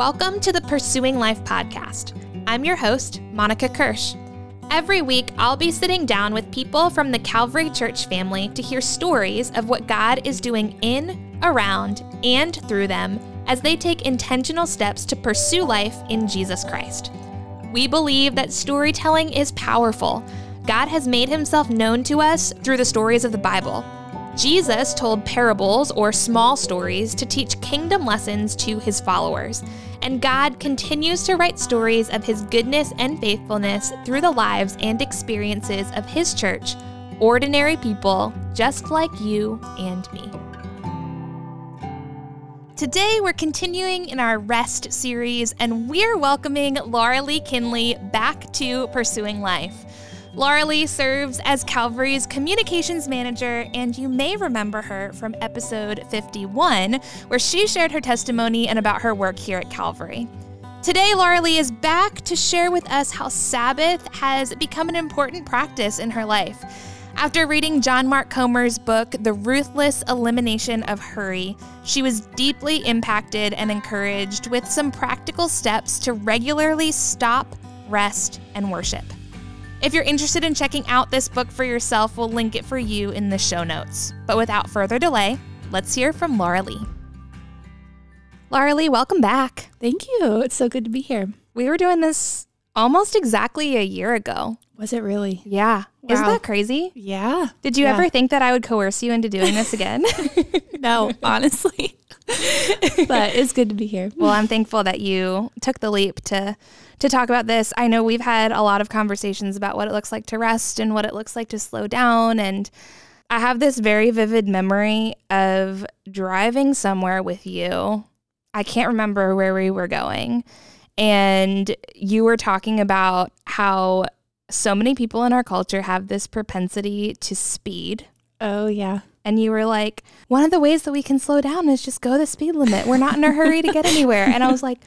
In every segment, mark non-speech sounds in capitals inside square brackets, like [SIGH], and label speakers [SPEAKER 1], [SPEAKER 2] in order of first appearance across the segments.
[SPEAKER 1] Welcome to the Pursuing Life podcast. I'm your host, Monica Kirsch. Every week, I'll be sitting down with people from the Calvary Church family to hear stories of what God is doing in, around, and through them as they take intentional steps to pursue life in Jesus Christ. We believe that storytelling is powerful. God has made himself known to us through the stories of the Bible. Jesus told parables or small stories to teach kingdom lessons to his followers, and God continues to write stories of his goodness and faithfulness through the lives and experiences of his church, ordinary people just like you and me. Today, we're continuing in our rest series, and we're welcoming Laura Leigh Kinley back to Pursuing Life. Laura Leigh serves as Calvary's communications manager, and you may remember her from episode 51, where she shared her testimony and about her work here at Calvary. Today, Laura Leigh is back to share with us how Sabbath has become an important practice in her life. After reading John Mark Comer's book, The Ruthless Elimination of Hurry, she was deeply impacted and encouraged with some practical steps to regularly stop, rest, and worship. If you're interested in checking out this book for yourself, we'll link it for you in the show notes. But without further delay, let's hear from Laura Leigh. Laura Leigh, welcome back.
[SPEAKER 2] Thank you. It's so good to be here.
[SPEAKER 1] We were doing this almost exactly a year ago.
[SPEAKER 2] Was it really?
[SPEAKER 1] Yeah.
[SPEAKER 2] Wow.
[SPEAKER 1] Isn't that crazy?
[SPEAKER 2] Yeah.
[SPEAKER 1] Did you
[SPEAKER 2] Yeah.
[SPEAKER 1] ever think that I would coerce you into doing this again? [LAUGHS]
[SPEAKER 2] No, [LAUGHS] honestly. [LAUGHS] but it's good to be here.
[SPEAKER 1] well, I'm thankful that you took the leap to to talk about this. I know we've had a lot of conversations about what it looks like to rest and what it looks like to slow down and I have this very vivid memory of driving somewhere with you. I can't remember where we were going. And you were talking about how so many people in our culture have this propensity to speed.
[SPEAKER 2] Oh, yeah.
[SPEAKER 1] And you were like, one of the ways that we can slow down is just go the speed limit. We're not in a hurry to get anywhere. And I was like,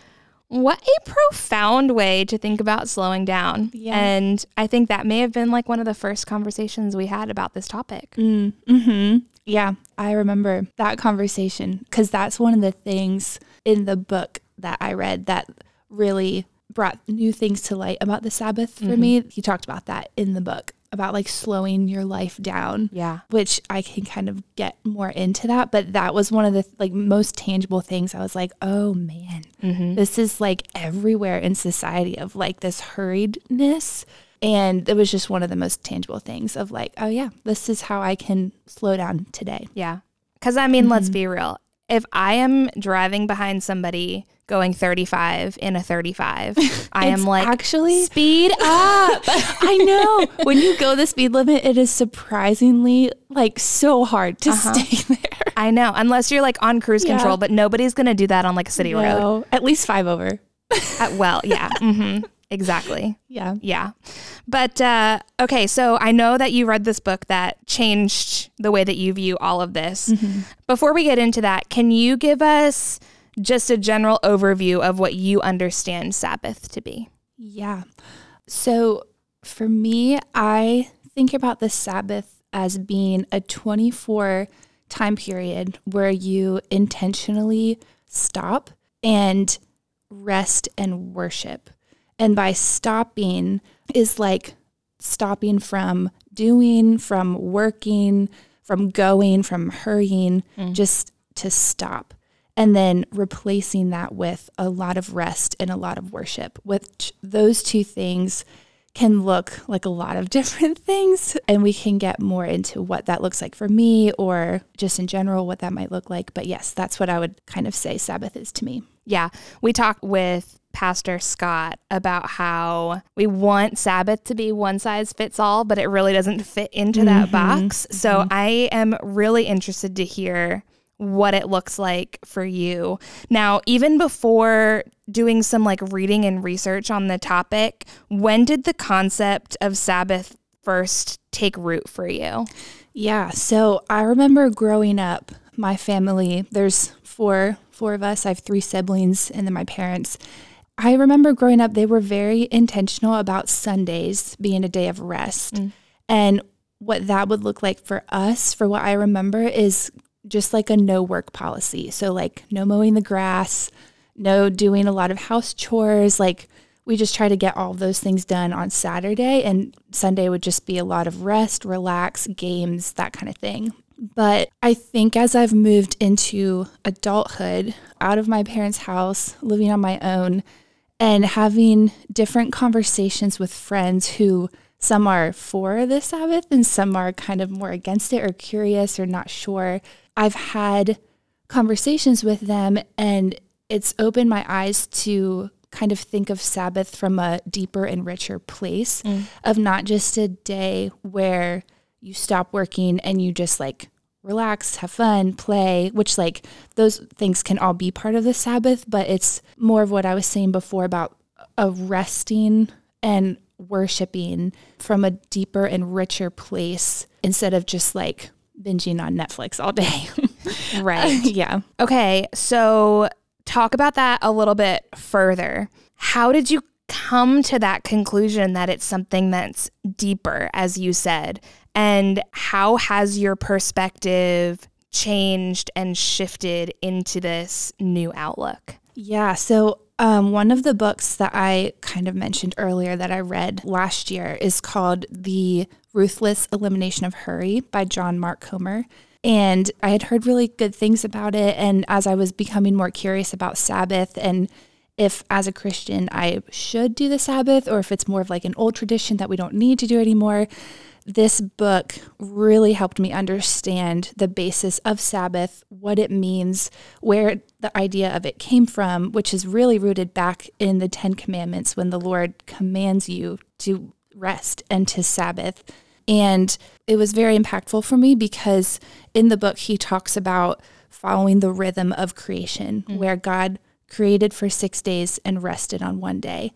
[SPEAKER 1] what a profound way to think about slowing down.
[SPEAKER 2] Yeah.
[SPEAKER 1] And I think that may have been like one of the first conversations we had about this topic.
[SPEAKER 2] Mm, hmm Yeah, I remember that conversation because that's one of the things in the book that I read that really brought new things to light about the Sabbath for me. He talked about that in the book about like slowing your life down.
[SPEAKER 1] Yeah.
[SPEAKER 2] which I can kind of get more into that. But that was one of the like most tangible things. I was like, oh man,
[SPEAKER 1] Mm-hmm.
[SPEAKER 2] this is like everywhere in society of like this hurriedness. And it was just one of the most tangible things of like, oh yeah, this is how I can slow down today.
[SPEAKER 1] Yeah. Because I mean, let's
[SPEAKER 2] Mm-hmm.
[SPEAKER 1] be real. If I am driving behind somebody going 35 in a 35, [LAUGHS] I am like,
[SPEAKER 2] actually
[SPEAKER 1] speed up. [LAUGHS]
[SPEAKER 2] I know when you go the speed limit, it is surprisingly like so hard to
[SPEAKER 1] Uh-huh.
[SPEAKER 2] stay [LAUGHS] there.
[SPEAKER 1] I know, unless you're like on cruise
[SPEAKER 2] Yeah.
[SPEAKER 1] control, but nobody's going to do that on like a city road.
[SPEAKER 2] At least five over.
[SPEAKER 1] Uh, well, yeah. hmm Exactly.
[SPEAKER 2] Yeah.
[SPEAKER 1] Yeah. But uh, okay, so I know that you read this book that changed the way that you view all of this.
[SPEAKER 2] Mm-hmm.
[SPEAKER 1] Before we get into that, can you give us just a general overview of what you understand Sabbath to be?
[SPEAKER 2] Yeah. So for me, I think about the Sabbath as being a 24 time period where you intentionally stop and rest and worship. And by stopping is like stopping from doing, from working, from going, from hurrying, mm. just to stop. And then replacing that with a lot of rest and a lot of worship, which those two things can look like a lot of [LAUGHS] different things. And we can get more into what that looks like for me or just in general what that might look like. But yes, that's what I would kind of say Sabbath is to me.
[SPEAKER 1] Yeah, we talked with Pastor Scott about how we want Sabbath to be one size fits all, but it really doesn't fit into that mm-hmm. box. So mm-hmm. I am really interested to hear what it looks like for you. Now, even before doing some like reading and research on the topic, when did the concept of Sabbath first take root for you?
[SPEAKER 2] Yeah. So I remember growing up, my family, there's four four of us. I have three siblings and then my parents. I remember growing up, they were very intentional about Sundays being a day of rest. Mm. And what that would look like for us, for what I remember, is just like a no work policy. So, like, no mowing the grass, no doing a lot of house chores. Like we just try to get all those things done on Saturday, and Sunday would just be a lot of rest, relax, games, that kind of thing. But I think as I've moved into adulthood, out of my parents' house, living on my own, and having different conversations with friends who some are for the Sabbath and some are kind of more against it or curious or not sure. I've had conversations with them and it's opened my eyes to kind of think of Sabbath from a deeper and richer place mm. of not just a day where you stop working and you just like relax, have fun, play, which like those things can all be part of the Sabbath, but it's more of what I was saying before about a resting and worshiping from a deeper and richer place instead of just like binging on Netflix all day. [LAUGHS]
[SPEAKER 1] right. [LAUGHS]
[SPEAKER 2] yeah.
[SPEAKER 1] Okay. So talk about that a little bit further. How did you come to that conclusion that it's something that's deeper, as you said? And how has your perspective changed and shifted into this new outlook?
[SPEAKER 2] Yeah. So, um, one of the books that I kind of mentioned earlier that I read last year is called The Ruthless Elimination of Hurry by John Mark Comer. And I had heard really good things about it. And as I was becoming more curious about Sabbath and if, as a Christian, I should do the Sabbath or if it's more of like an old tradition that we don't need to do anymore, this book really helped me understand the basis of Sabbath, what it means, where the idea of it came from, which is really rooted back in the Ten Commandments when the Lord commands you to rest and to Sabbath. And it was very impactful for me because in the book, he talks about following the rhythm of creation, mm-hmm. where God created for six days and rested on one day.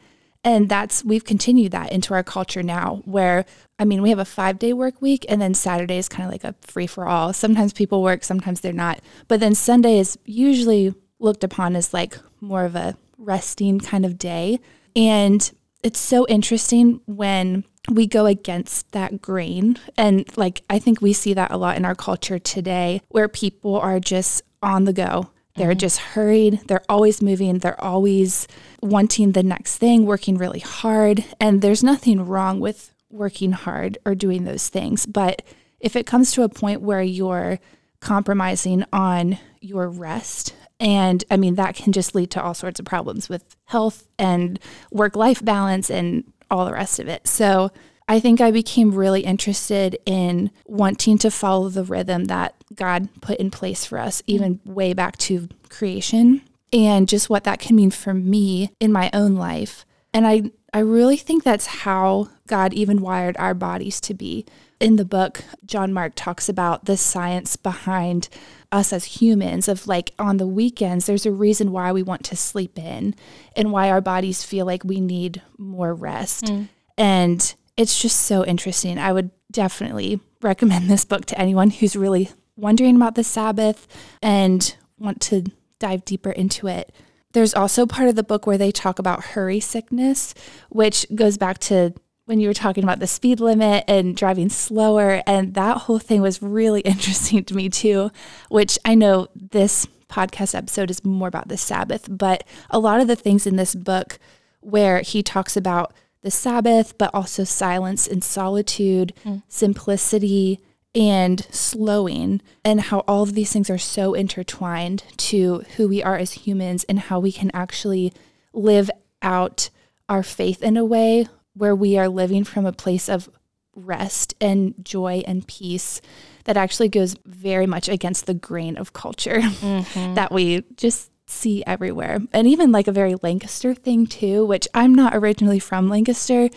[SPEAKER 2] And that's, we've continued that into our culture now, where, I mean, we have a five day work week, and then Saturday is kind of like a free for all. Sometimes people work, sometimes they're not. But then Sunday is usually looked upon as like more of a resting kind of day. And it's so interesting when we go against that grain. And like, I think we see that a lot in our culture today where people are just on the go. They're mm-hmm. just hurried. They're always moving. They're always wanting the next thing, working really hard. And there's nothing wrong with working hard or doing those things. But if it comes to a point where you're compromising on your rest, and I mean, that can just lead to all sorts of problems with health and work life balance and all the rest of it. So, I think I became really interested in wanting to follow the rhythm that God put in place for us, even way back to creation, and just what that can mean for me in my own life. And I, I really think that's how God even wired our bodies to be. In the book, John Mark talks about the science behind us as humans of like on the weekends there's a reason why we want to sleep in and why our bodies feel like we need more rest mm. and it's just so interesting. I would definitely recommend this book to anyone who's really wondering about the Sabbath and want to dive deeper into it. There's also part of the book where they talk about hurry sickness, which goes back to when you were talking about the speed limit and driving slower. And that whole thing was really [LAUGHS] interesting to me, too, which I know this podcast episode is more about the Sabbath, but a lot of the things in this book where he talks about the Sabbath, but also silence and solitude, mm. simplicity, and slowing, and how all of these things are so intertwined to who we are as humans and how we can actually live out our faith in a way where we are living from a place of rest and joy and peace that actually goes very much against the grain of culture [LAUGHS] mm-hmm. that we just see everywhere. And even like a very Lancaster thing too, which I'm not originally from Lancaster,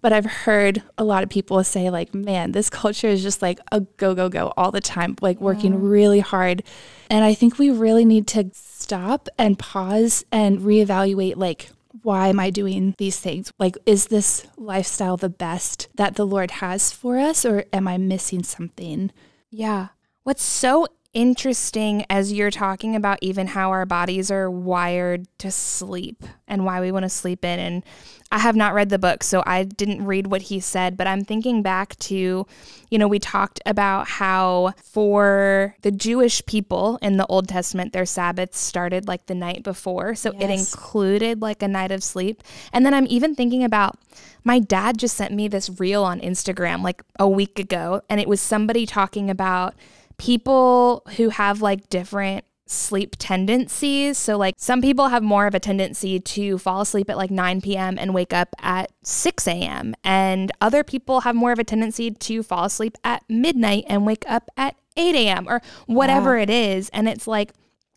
[SPEAKER 2] but I've heard a lot of people say like, man, this culture is just like a go go go all the time, like working mm. really hard. And I think we really need to stop and pause and reevaluate like why am I doing these things? Like, is this lifestyle the best that the Lord has for us, or am I missing something?
[SPEAKER 1] Yeah. What's so interesting as you're talking about even how our bodies are wired to sleep and why we want to sleep in. And I have not read the book, so I didn't read what he said, but I'm thinking back to, you know, we talked about how for the Jewish people in the Old Testament, their Sabbaths started like the night before. So yes. it included like a night of sleep. And then I'm even thinking about my dad just sent me this reel on Instagram like a week ago, and it was somebody talking about people who have like different sleep tendencies. So, like, some people have more of a tendency to fall asleep at like 9 p.m. and wake up at 6 a.m., and other people have more of a tendency to fall asleep at midnight and wake up at 8 a.m. or whatever it is. And it's like,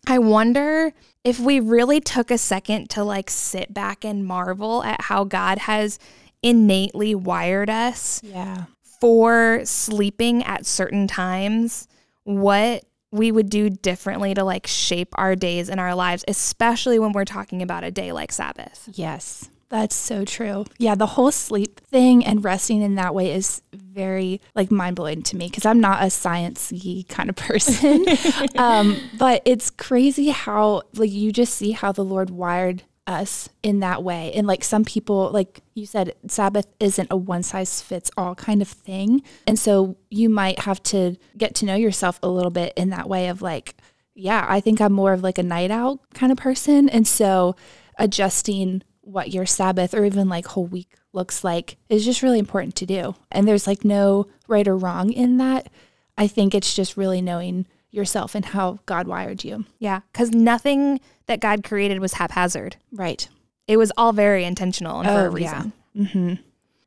[SPEAKER 1] I wonder if we really took a second to like sit back and marvel at how God has innately wired us
[SPEAKER 2] yeah.
[SPEAKER 1] for sleeping at certain times, what we would do differently to like shape our days and our lives, especially when we're talking about a day like Sabbath.
[SPEAKER 2] Yes. That's so true. Yeah, the whole sleep thing and resting in that way is very like mind blowing to me because I'm not a sciencey kind of [LAUGHS] person. [LAUGHS] um, but it's crazy how like you just see how the Lord wired us in that way. And like some people, like you said, Sabbath isn't a one size fits all kind of thing. And so you might have to get to know yourself a little bit in that way of like, yeah, I think I'm more of like a night out kind of person. And so adjusting what your Sabbath or even like whole week looks like is just really important to do. And there's like no right or wrong in that. I think it's just really knowing yourself and how God wired you.
[SPEAKER 1] Yeah, because nothing that God created was haphazard.
[SPEAKER 2] Right.
[SPEAKER 1] It was all very intentional and oh, for a reason.
[SPEAKER 2] Yeah. Mm-hmm.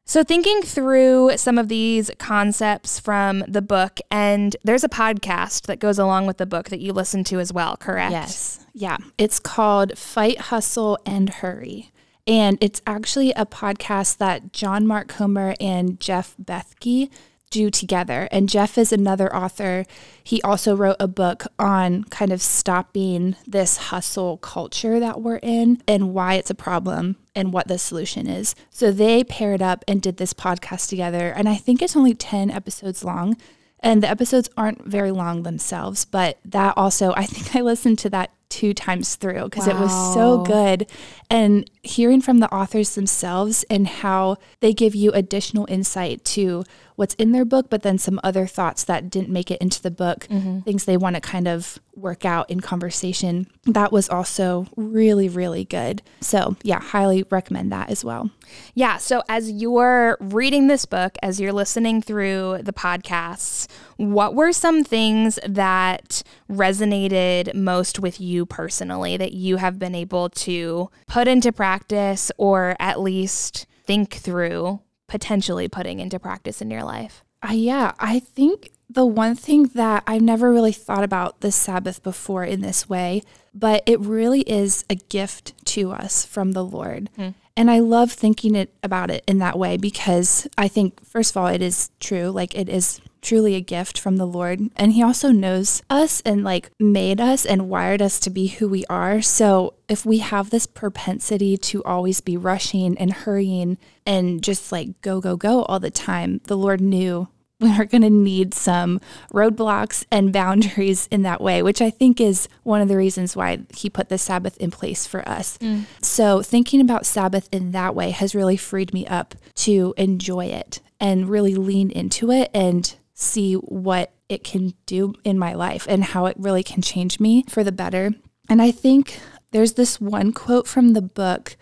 [SPEAKER 1] So, thinking through some of these concepts from the book, and there's a podcast that goes along with the book that you listen to as well, correct?
[SPEAKER 2] Yes. Yeah. It's called Fight, Hustle, End Hurry. And it's actually a podcast that John Mark Comer and Jeff Bethke do together. And Jeff is another author. He also wrote a book on kind of stopping this hustle culture that we're in and why it's a problem and what the solution is. So they paired up and did this podcast together. And I think it's only 10 episodes long. And the episodes aren't very long themselves, but that also, I think I listened to that two times through because wow. it was so good. And hearing from the authors themselves and how they give you additional insight to what's in their book, but then some other thoughts that didn't make it into the book, mm-hmm. things they want to kind of work out in conversation. That was also really, really good. So, yeah, highly recommend that as well.
[SPEAKER 1] Yeah. So, as you're reading this book, as you're listening through the podcasts, what were some things that resonated most with you personally that you have been able to put into practice or at least think through potentially putting into practice in your life?
[SPEAKER 2] Uh, yeah, I think the one thing that I've never really thought about the Sabbath before in this way, but it really is a gift to us from the Lord. Hmm. And I love thinking it about it in that way because I think first of all it is true like it is truly a gift from the Lord. And He also knows us and like made us and wired us to be who we are. So if we have this propensity to always be rushing and hurrying and just like go, go, go all the time, the Lord knew [LAUGHS] we are going to need some roadblocks and [LAUGHS] boundaries in that way, which I think is one of the reasons why he put the Sabbath in place for us. Mm. So, thinking about Sabbath in that way has really freed me up to enjoy it and really lean into it and see what it can do in my life and how it really can change me for the better. And I think there's this one quote from the book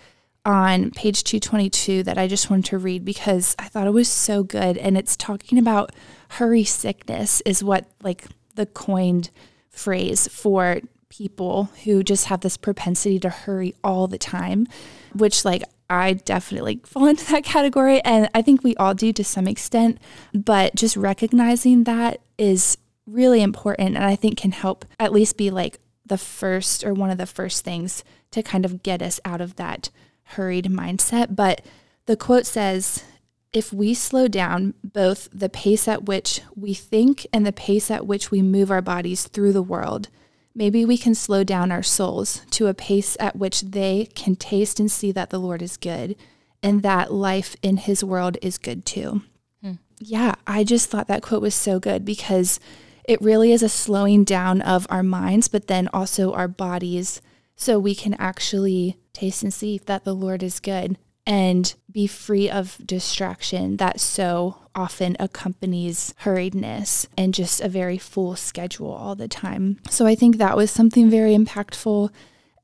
[SPEAKER 2] on page 222 that I just wanted to read because I thought it was so good. And it's talking about hurry sickness, is what like the coined phrase for people who just have this propensity to hurry all the time, which like I definitely fall into that category. And I think we all do to some extent. But just recognizing that is really important. And I think can help at least be like the first or one of the first things to kind of get us out of that hurried mindset. But the quote says, if we slow down both the pace at which we think and the pace at which we move our bodies through the world, Maybe we can slow down our souls to a pace at which they can taste and see that the Lord is good and that life in his world is good too. Hmm. Yeah, I just thought that quote was so good because it really is a slowing down of our minds, but then also our bodies so we can actually taste and see that the Lord is good and be free of distraction that so often accompanies hurriedness and just a very full schedule all the time. So I think that was something very impactful.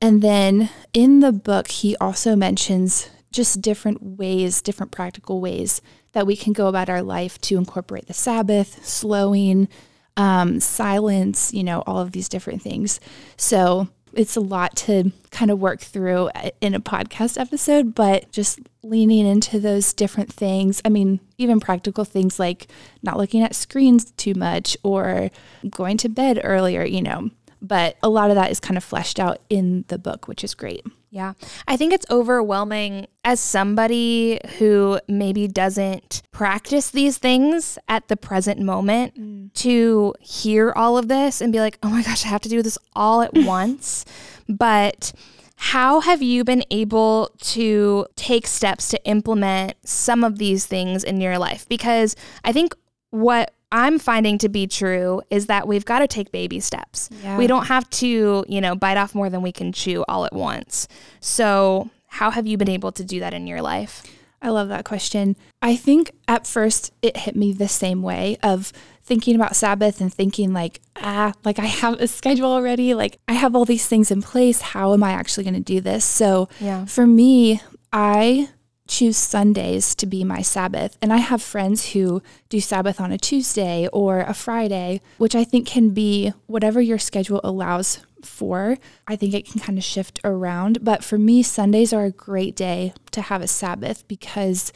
[SPEAKER 2] And then in the book, he also mentions just different ways, different practical ways that we can go about our life to incorporate the Sabbath, slowing, um, silence, you know, all of these different things. So it's a lot to kind of work through uh, in a podcast episode, but just leaning into those different things. I mean, even practical things like not looking at screens too much or going to bed earlier, you know. But a lot of that is kind of fleshed out in the book, which is great.
[SPEAKER 1] Yeah. I think it's overwhelming as somebody who maybe doesn't practice these things at the present moment mm. to hear all of this and be like, oh my gosh, I have to do this all at [LAUGHS] once. But how have you been able to take steps to implement some of these things in your life? Because I think what I'm finding to be true is that we've got to take baby steps. Yeah. We don't have to, you know, bite off more than we can chew all at once. So, how have you been able to do that in your life?
[SPEAKER 2] I love that question. I think at first it hit me the same way of thinking about Sabbath and thinking like, ah, like I have a schedule already, like I have all these things in place. How am I actually going to do this? So, yeah. for me, I choose Sundays to be my Sabbath. And I have friends who do Sabbath on a Tuesday or a Friday, which I think can be whatever your schedule allows for. I think it can kind of shift around. But for me, Sundays are a great day to have a Sabbath because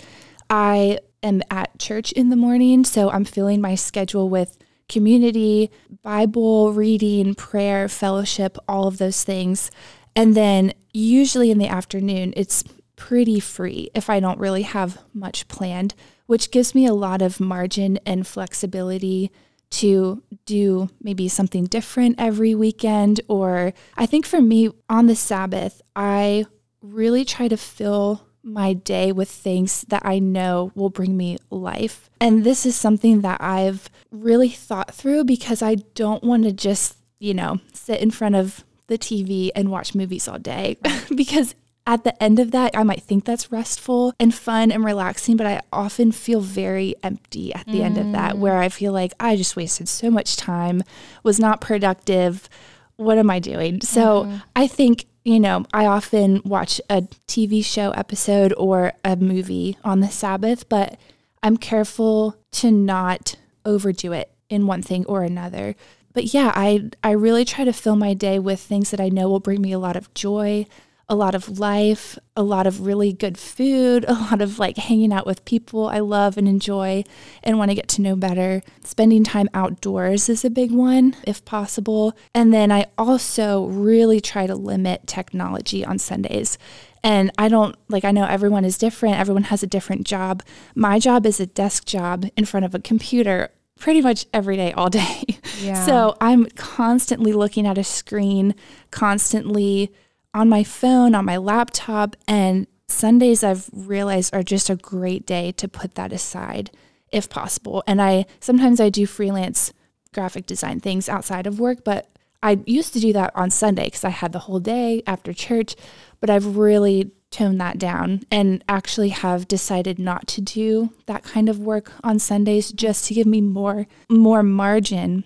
[SPEAKER 2] I am at church in the morning. So I'm filling my schedule with community, Bible reading, prayer, fellowship, all of those things. And then usually in the afternoon, it's pretty free if I don't really have much planned, which gives me a lot of margin and flexibility to do maybe something different every weekend. Or I think for me on the Sabbath, I really try to fill my day with things that I know will bring me life. And this is something that I've really thought through because I don't want to just, you know, sit in front of the TV and watch movies all day [LAUGHS] because at the end of that, I might think that's restful and fun and relaxing, but I often feel very empty at the mm. end of that, where I feel like I just wasted so much time, was not productive. What am I doing? So mm-hmm. I think, you know, I often watch a TV show episode or a movie on the Sabbath, but I'm careful to not overdo it in one thing or another. But yeah, I I really try to fill my day with things that I know will bring me a lot of joy, a lot of life, a lot of really good food, [LAUGHS] a lot of like hanging out with people I love and enjoy and want to get to know better. Spending time outdoors is a big one, if possible. And then I also really try to limit technology on Sundays. And I don't like, I know everyone is different, everyone has a different job. My job is a desk job in front of a computer pretty much every day, all day. [LAUGHS] Yeah. So I'm constantly looking at a screen, constantly on my phone, on my laptop. And Sundays, I've realized, are just a great day to put that aside if possible. And I sometimes I do freelance graphic design things outside of work, but I used to do that on Sunday because I had the whole day after church. But I've really toned that down and actually have decided not to do that kind of work on Sundays just to give me more more margin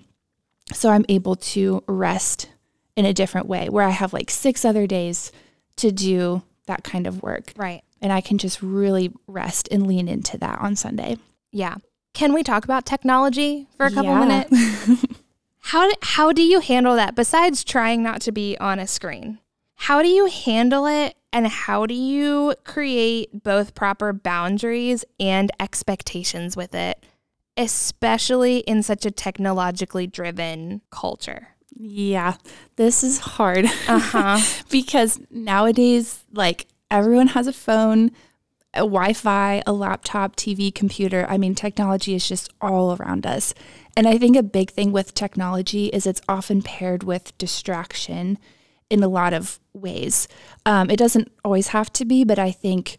[SPEAKER 2] so I'm able to rest in a different way where I have like six other days to do that kind of work.
[SPEAKER 1] Right.
[SPEAKER 2] And I can just really rest and lean into that on Sunday.
[SPEAKER 1] Yeah. Can we talk about technology for a couple yeah. minutes? [LAUGHS] how do, how do you handle that besides trying not to be on a screen? How do you handle it and how do you create both proper boundaries and expectations with it, especially in such a technologically driven culture?
[SPEAKER 2] Yeah, this is hard. Uh-huh. [LAUGHS] because nowadays, like everyone has a phone, a Wi Fi, a laptop, TV, computer. I mean, technology is just all around us. And I think a big thing with technology is it's often paired with distraction in a lot of ways. Um, it doesn't always have to be, but I think,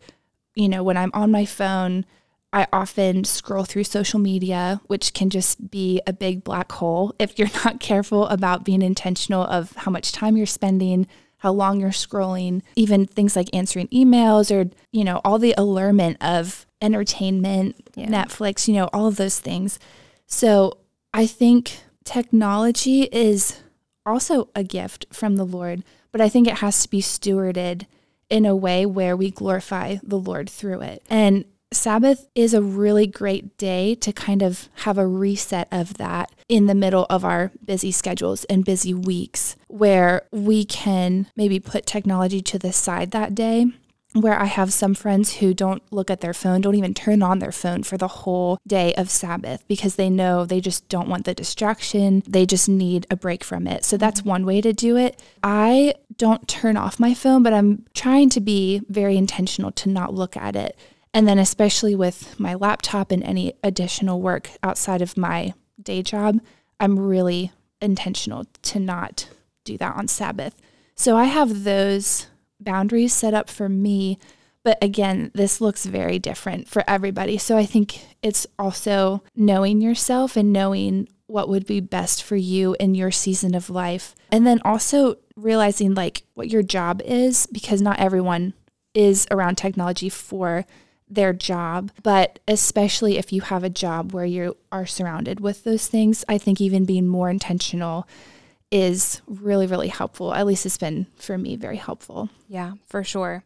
[SPEAKER 2] you know, when I'm on my phone, I often scroll through social media, which can just be a big black hole if you're [LAUGHS] not careful about being intentional of how much time you're spending, how long you're scrolling, even things like answering emails or, you know, all the allurement of entertainment, yeah. Netflix, you know, all of those things. So I think technology is also a gift from the Lord, but I think it has to be stewarded in a way where we glorify the Lord through it. And Sabbath is a really great day to kind of have a reset of that in the middle of our busy schedules and busy weeks where we can maybe put technology to the side that day where I have some friends who don't look at their phone, don't even turn on their phone for the whole day of Sabbath because they know they just don't want the distraction. They just need a break from it. So that's one way to do it. I don't turn off my phone, but I'm trying to be very intentional to not look at it. And then, especially with my laptop and any additional work outside of my day job, I'm really intentional to not do that on Sabbath. So I have those boundaries set up for me. But again, this looks very different for everybody. So I think it's also knowing yourself and knowing what would be best for you in your season of life. And then also realizing like what your job is, because not everyone is around technology for their job. But especially if you have a job where you are surrounded with those things, I think even being more intentional is really, really helpful. At least it's been for me very helpful.
[SPEAKER 1] Yeah, for sure.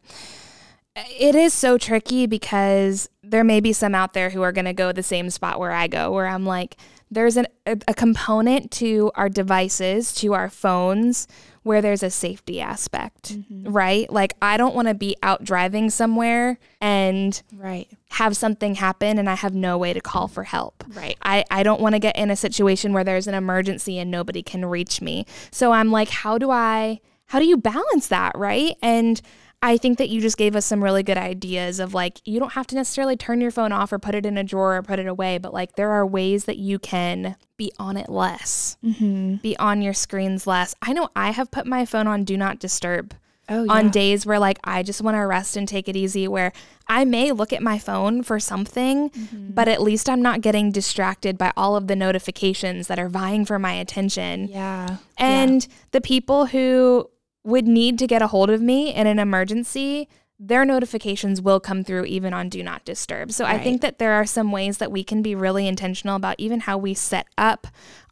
[SPEAKER 1] It is so tricky because there may be some out there who are going to go the same spot where I go, where I'm like, there's an, a, a component to our devices, to our phones, where there's a safety aspect, mm-hmm. right? Like I don't want to be out driving somewhere and
[SPEAKER 2] right.
[SPEAKER 1] have something happen and I have no way to call for help.
[SPEAKER 2] Right.
[SPEAKER 1] I, I don't want to get in a situation where there's an emergency and nobody can reach me. So I'm like, how do I how do you balance that, right? And I think that you just gave us some really good ideas of like, you don't have to necessarily turn your phone off or put it in a drawer or put it away, but like, there are ways that you can be on it less, mm-hmm. be on your screens less. I know I have put my phone on do not disturb. Oh, yeah. On days where like I just want to rest and take it easy, where I may look at my phone for something, mm-hmm. but at least I'm not getting distracted by all of the notifications that are vying for my attention.
[SPEAKER 2] Yeah.
[SPEAKER 1] And yeah. the people who would need to get a hold of me in an emergency, their notifications will come through even on do not disturb. So right. I think that there are some ways that we can be really intentional about even how we set up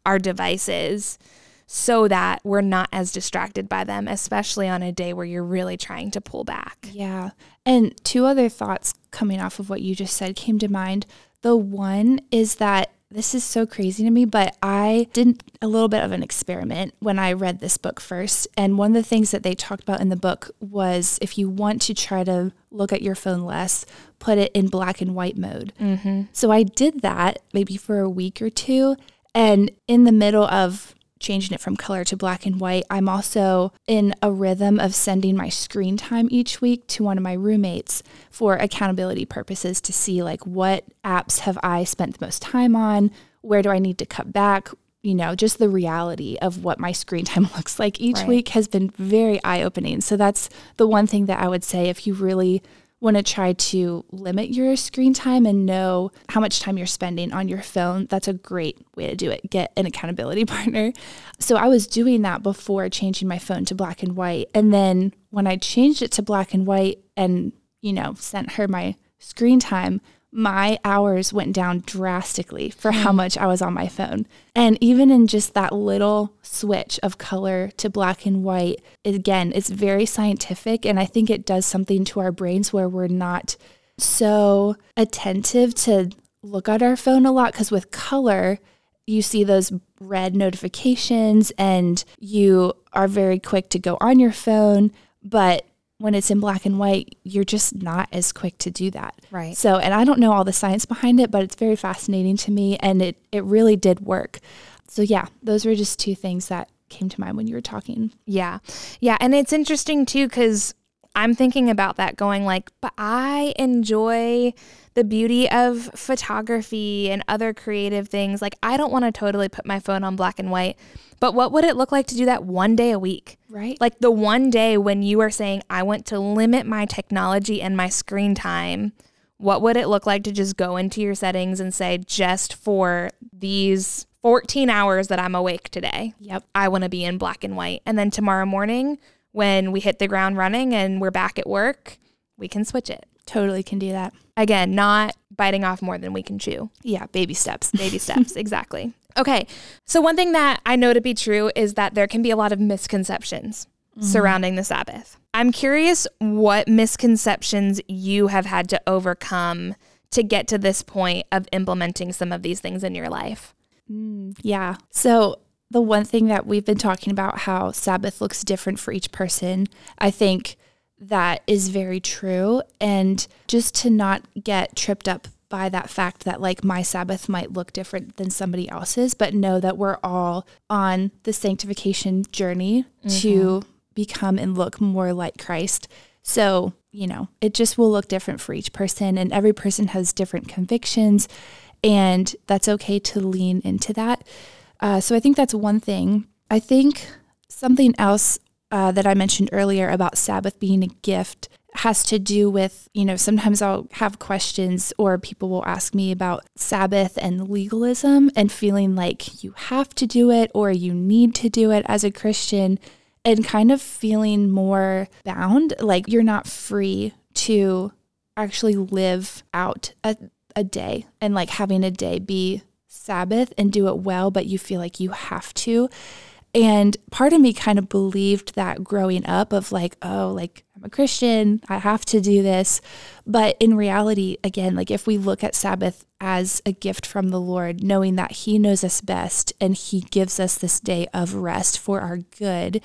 [SPEAKER 1] our devices so that we're not as distracted by them, especially on a day where you're really trying to pull back.
[SPEAKER 2] Yeah. And two other thoughts coming off of what you just said came to mind. The one is that this is so crazy to me, but I did a little bit of an experiment when I read this book first. And one of the things that they talked about in the book was if you want to try to look at your phone less, put it in black and white mode. Mm-hmm. So I did that maybe for a week or two. And in the middle of changing it from color to black and white. I'm also in a rhythm of sending my screen time each week to one of my roommates for accountability purposes to see like what apps have I spent the most time on? Where do I need to cut back? You know, just the reality of what my screen [LAUGHS] time looks like each right. week has been very eye opening. So that's the one thing that I would say if you really want to try to limit your screen time and know how much time you're spending on your phone, that's a great way to do it. Get an accountability [LAUGHS] partner. So I was doing that before changing my phone to black and white. And then when I changed it to black and white and, you know, sent her my screen time, my hours went down drastically for how hmm. much I was on my phone. And even in just that little switch of color to black and white, again, it's very scientific. And I think it does something to our brains where we're not so attentive to look at our phone a lot. Because with color, you see those red notifications and you are very quick to go on your phone. But when it's in black and white, you're just not as quick to do that.
[SPEAKER 1] Right.
[SPEAKER 2] So, and I don't know all the science behind it, but it's very fascinating to me and it it really did work. So, yeah, those were just two things that came to mind when you were talking.
[SPEAKER 1] Yeah. Yeah, and it's interesting too cuz I'm thinking about that going like, but I enjoy the beauty of photography and other creative things. Like I don't want to totally put my phone on black and white but what would it look like to do that one day a week?
[SPEAKER 2] Right.
[SPEAKER 1] Like the one day when you are saying, I want to limit my technology and my screen time. what would it look like to just go into your settings and say, just for these 14 hours that I'm awake today,
[SPEAKER 2] Yep.
[SPEAKER 1] I want to be in black and white. And then tomorrow morning, when we hit the ground running and we're back at work, we can switch it.
[SPEAKER 2] Totally can do that.
[SPEAKER 1] Again, not biting off more than we can chew.
[SPEAKER 2] Yeah, baby steps.
[SPEAKER 1] Baby [LAUGHS] steps, exactly. Okay. So, one thing that I know to be true is that there can be a lot of misconceptions mm-hmm. surrounding the Sabbath. I'm curious what misconceptions you have had to overcome to get to this point of implementing some of these things in your life.
[SPEAKER 2] Mm, yeah. So the one thing that we've been talking about how Sabbath looks different for each person, I think that is very true. And just to not get tripped up by that fact that like my Sabbath might look different than somebody else's, but know that we're all on the sanctification journey to mm-hmm. become and look more like Christ. So, you know, it just will look different for each person, and every person has different convictions, and that's okay to lean into that. Uh, so, I think that's one thing. I think something else uh, that I mentioned earlier about Sabbath being a gift has to do with, you know, sometimes I'll have questions or people will ask me about Sabbath and legalism and feeling like you have to do it or you need to do it as a Christian and kind of feeling more bound, like you're not free to actually live out a, a day and like having a day be Sabbath and do it well, but you feel like you have to. And part of me kind of believed that growing up of like, oh, like I'm a Christian, I have to do this. But in reality, again, like if we look at Sabbath as a gift from the Lord, knowing that He knows us best and He gives us this day of rest for our good,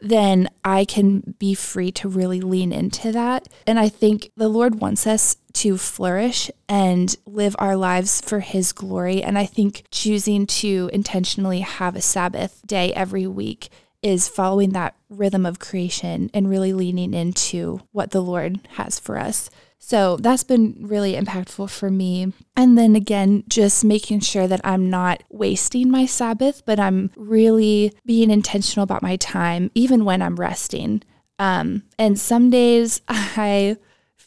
[SPEAKER 2] then I can be free to really lean into that. And I think the Lord wants us to flourish and live our lives for His glory. And I think choosing to intentionally have a Sabbath day every week is following that rhythm of creation and really leaning into what the Lord has for us. So that's been really impactful for me. And then again, just making sure that I'm not wasting my Sabbath, but I'm really being intentional about my time, even when I'm resting. Um, and some days [LAUGHS] I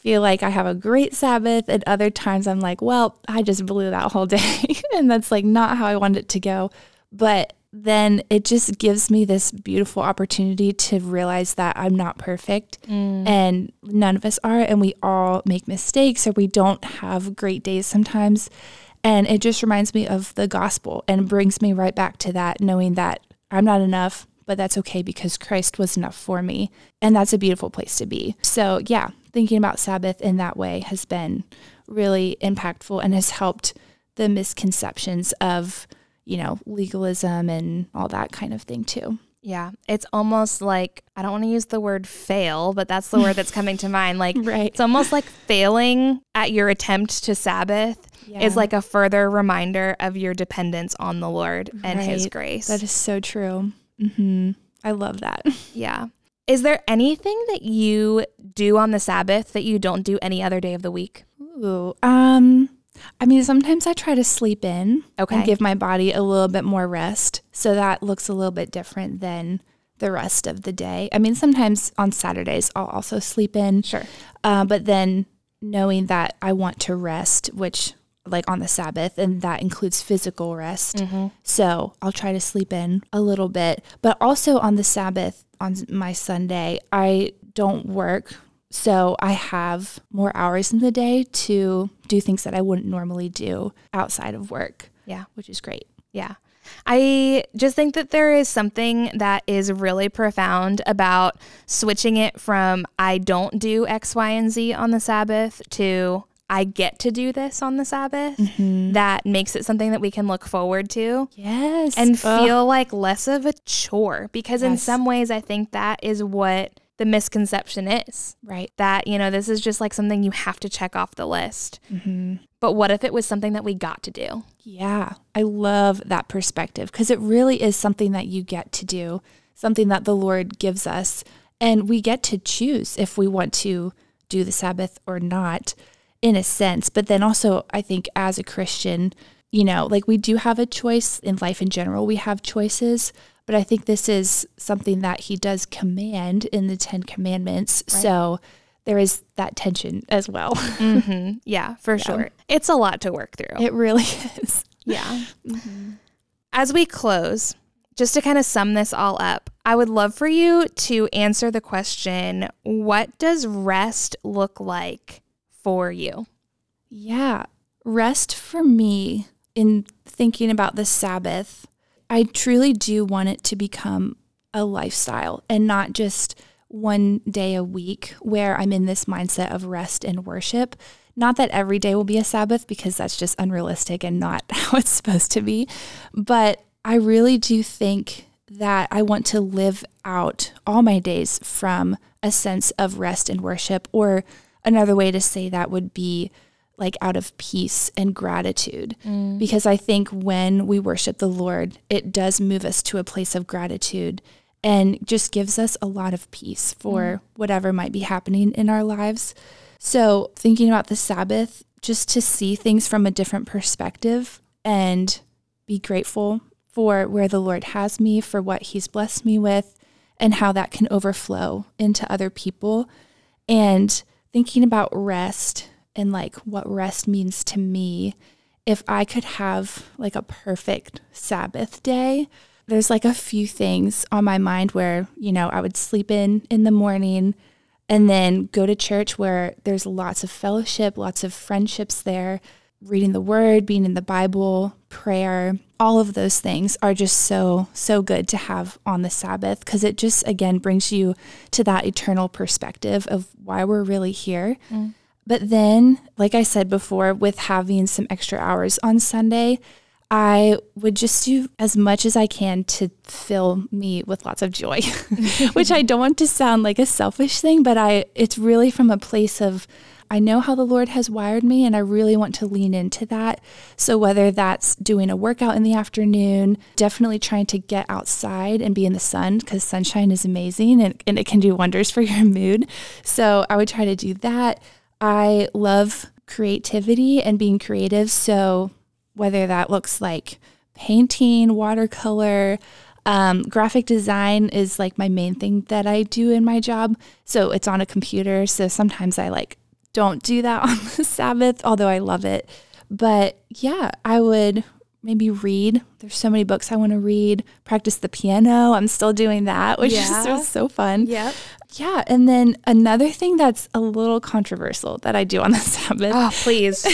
[SPEAKER 2] feel like I have a great Sabbath, and other times I'm like, well, I just blew that whole [LAUGHS] day. and that's like not how I wanted it to go. But then it just gives me this beautiful opportunity to realize that I'm not perfect mm. and none of us are, and we all make mistakes or we don't have great days sometimes. And it just reminds me of the gospel and brings me right back to that, knowing that I'm not enough, but that's okay because Christ was enough for me. And that's a beautiful place to be. So, yeah, thinking about Sabbath in that way has been really impactful and has helped the misconceptions of you know, legalism and all that kind of thing too.
[SPEAKER 1] Yeah, it's almost like I don't want to use the word fail, but that's the word that's coming to mind. Like [LAUGHS]
[SPEAKER 2] Right.
[SPEAKER 1] it's almost like failing at your attempt to Sabbath is like a further reminder of your dependence on the Lord and his grace.
[SPEAKER 2] That is so true. Hmm I love that. [LAUGHS]
[SPEAKER 1] yeah. Is there anything that you do on the Sabbath that you don't do any other day of the week?
[SPEAKER 2] Ooh, um, I mean, sometimes I try to sleep in
[SPEAKER 1] Okay.
[SPEAKER 2] and give my body a little bit more rest. So that looks a little bit different than the rest of the day. I mean, sometimes on Saturdays I'll also sleep in.
[SPEAKER 1] Sure.
[SPEAKER 2] Uh, but then knowing that I want to rest, which like on the Sabbath, and that includes physical rest. Mm-hmm. So I'll try to sleep in a little bit. But also on the Sabbath, on my Sunday, I don't work. So I have more hours in the day to do things that I wouldn't normally do outside of work,
[SPEAKER 1] Yeah.
[SPEAKER 2] which is great.
[SPEAKER 1] Yeah. I just think that there is something that is really profound about switching it from I don't do X, Y, and Z on the Sabbath to I get to do this on the Sabbath. That makes it something that we can look forward to
[SPEAKER 2] Yes.
[SPEAKER 1] and
[SPEAKER 2] Ugh.
[SPEAKER 1] feel like less of a chore because, in some ways, I think that is what the misconception is
[SPEAKER 2] right.
[SPEAKER 1] that, you know, this is just like something you have to check off the list.
[SPEAKER 2] Mm-hmm.
[SPEAKER 1] But what if it was something that we got to do?
[SPEAKER 2] Yeah, I love that perspective because it really is something that you get to do, something that the Lord gives us. And we get to choose if we want to do the Sabbath or not, in a sense. But then also, I think as a Christian, you know, like we do have a choice in life in general, we have choices. But I think this is something that he does command in the Ten Commandments. So there is that tension as well. [LAUGHS]
[SPEAKER 1] Mm-hmm. Yeah, for sure. It's a lot to work through.
[SPEAKER 2] It really [LAUGHS] is.
[SPEAKER 1] Yeah. As we close, just to kind of sum this all up, I would love for you to answer the question what does rest look like for you?
[SPEAKER 2] Yeah. Rest for me in thinking about the Sabbath, I truly do want it to become a lifestyle and not just one day a week where I'm in this mindset of rest and worship. Not that every day will be a Sabbath because that's just unrealistic and not [LAUGHS] how it's supposed to be. But I really do think that I want to live out all my days from a sense of rest and worship. Or another way to say that would be like out of peace and gratitude. Mm. Because I think when we worship the Lord, it does move us to a place of gratitude and just gives us a lot of peace for mm. whatever might be happening in our lives. So, thinking about the Sabbath, just to see things from a different perspective and be grateful for where the Lord has me, for what He's blessed me with, and how that can overflow into other people. And thinking about rest and like what rest means to me, if I could have like a perfect Sabbath day, there's like a few things on my mind where, you know, I would sleep in in the morning and then go to church where there's lots of fellowship, lots of friendships there, reading the word, being in the Bible, prayer, all of those things are just so, so good to have on the Sabbath because it just, again, brings you to that eternal perspective of why we're really here. Mm. But then, like I said before, with having some extra hours on Sunday, I would just do as much as I can to fill me with lots of joy, [LAUGHS] which I [LAUGHS] don't want to sound like a selfish thing, but I it's really from a place of I know how the Lord has wired me and I really want to lean into that. So whether that's doing a workout in the afternoon, definitely trying to get outside and be in the sun because sunshine is amazing and, and it can do wonders [LAUGHS] for your mood. So I would try to do that. I love creativity and being creative. So, whether that looks like painting, watercolor, um, graphic design is like my main thing that I do in my job. So, it's on a computer. So, sometimes I like don't do that [LAUGHS] on the Sabbath, although I love it. But yeah, I would maybe read. There's so many books I want to read. Practice the piano. I'm still doing that, [LAUGHS] which yeah. is so, so fun.
[SPEAKER 1] Yeah.
[SPEAKER 2] Yeah. And then another thing that's a little controversial that I do on the [LAUGHS] Sabbath.
[SPEAKER 1] Oh, please.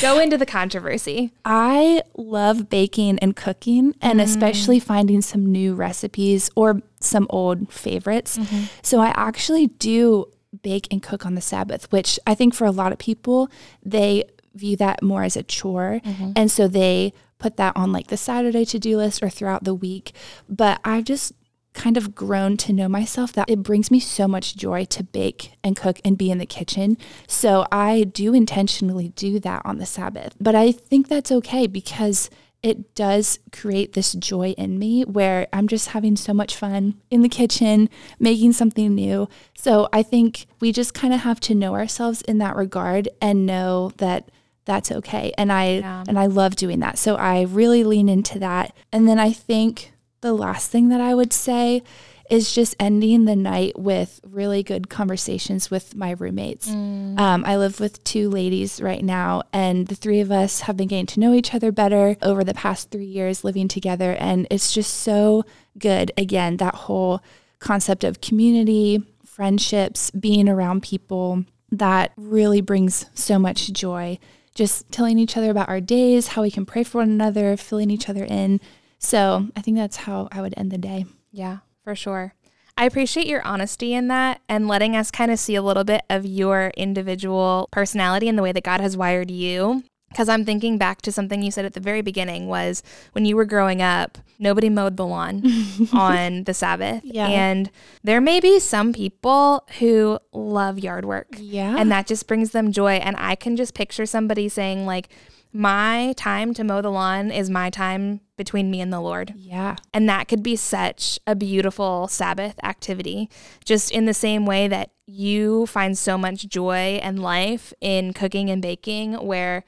[SPEAKER 1] Go into the controversy.
[SPEAKER 2] I love baking and cooking, and mm. especially finding some new recipes or some old favorites. Mm-hmm. So I actually do bake and cook on the Sabbath, which I think for a lot of people, they view that more as a chore. Mm-hmm. And so they put that on like the Saturday to do list or throughout the week. But I've just kind of grown to know myself that it brings me so much joy to bake and cook and be in the kitchen. So I do intentionally do that on the Sabbath. But I think that's okay because it does create this joy in me where I'm just having so much fun in the kitchen, making something new. So I think we just kind of have to know ourselves in that regard and know that that's okay. And I yeah. and I love doing that. So I really lean into that. And then I think the last thing that I would say is just ending the night with really good conversations with my roommates. Mm. Um, I live with two ladies right now, and the three of us have been getting to know each other better over the past three years living together. And it's just so good. Again, that whole concept of community, friendships, being around people that really brings so much joy. Just telling each other about our days, how we can pray for one another, filling each other in. So I think that's how I would end the day.
[SPEAKER 1] Yeah for sure. I appreciate your honesty in that and letting us kind of see a little bit of your individual personality and the way that God has wired you. Because I'm thinking back to something you said at the very beginning was when you were growing up, nobody mowed the lawn [LAUGHS] on the Sabbath. Yeah. And there may be some people who love yard work.
[SPEAKER 2] Yeah.
[SPEAKER 1] And that just brings them joy. And I can just picture somebody saying, like, my time to mow the lawn is my time between me and the Lord.
[SPEAKER 2] Yeah.
[SPEAKER 1] And that could be such a beautiful Sabbath activity, just in the same way that you find so much joy and life in cooking and baking, where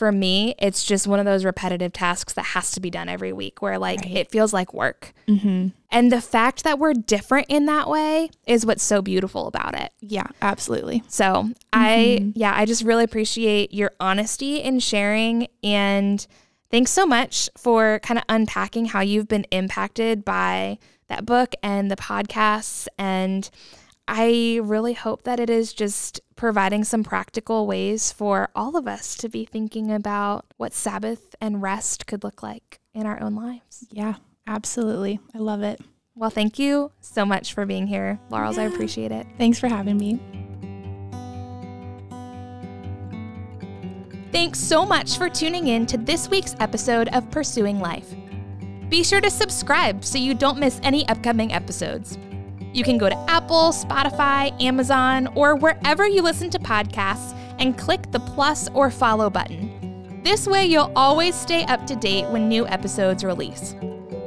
[SPEAKER 1] for me, it's just one of those repetitive tasks that has to be done every week where like
[SPEAKER 2] Right.
[SPEAKER 1] it feels like work.
[SPEAKER 2] Mm-hmm.
[SPEAKER 1] And the fact that we're different in that way is what's so beautiful about it.
[SPEAKER 2] Yeah, absolutely.
[SPEAKER 1] So I, yeah, I just really appreciate your honesty in sharing. And thanks so much for kind of unpacking how you've been impacted by that book and the podcasts. And I really hope that it is just providing some practical ways for all of us to be thinking about what Sabbath and rest could look like in our own lives.
[SPEAKER 2] Yeah, absolutely. I love it.
[SPEAKER 1] Well, thank you so much for being here, Laurels. I appreciate it.
[SPEAKER 2] Thanks for having me.
[SPEAKER 1] Thanks so much for tuning in to this week's episode of Pursuing Life. Be sure to subscribe so you don't miss any upcoming episodes. You can go to Apple, Spotify, Amazon, or wherever you listen to podcasts and click the plus or follow button. This way, you'll always stay up to date when new episodes release.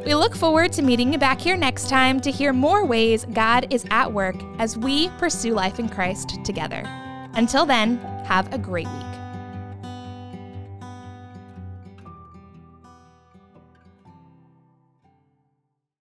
[SPEAKER 1] We look forward to meeting you back here next time to hear more ways God is at work as we pursue life in Christ together. Until then, have a great week.